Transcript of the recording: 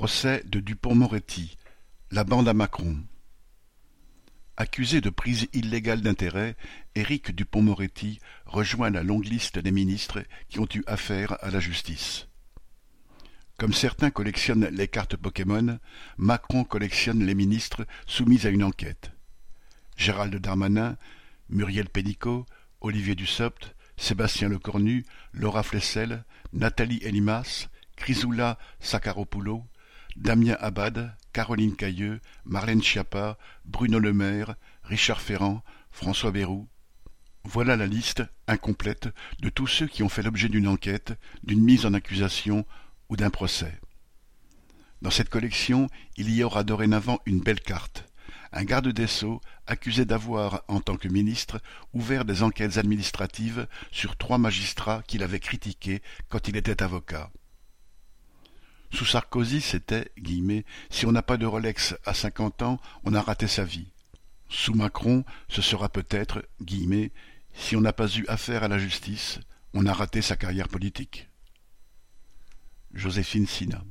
Procès de Dupond-Moretti, la bande à Macron. Accusé de prise illégale d'intérêt, Éric Dupond-Moretti rejoint la longue liste des ministres qui ont eu affaire à la justice. Comme certains collectionnent les cartes Pokémon, Macron collectionne les ministres soumis à une enquête. Gérald Darmanin, Muriel Pénicaud, Olivier Dussopt, Sébastien Lecornu, Laura Flessel, Nathalie Elimas, Chrysoula Sakharopoulou, Damien Abad, Caroline Cailleux, Marlène Schiappa, Bruno Le Maire, Richard Ferrand, François Bayrou. Voilà la liste, incomplète, de tous ceux qui ont fait l'objet d'une enquête, d'une mise en accusation ou d'un procès. Dans cette collection, il y aura dorénavant une belle carte. Un garde des Sceaux accusé d'avoir, en tant que ministre, ouvert des enquêtes administratives sur trois magistrats qu'il avait critiqués quand il était avocat. Sous Sarkozy, c'était « si on n'a pas de Rolex à cinquante ans, on a raté sa vie ». Sous Macron, ce sera peut-être « si on n'a pas eu affaire à la justice, on a raté sa carrière politique ». Joséphine Sina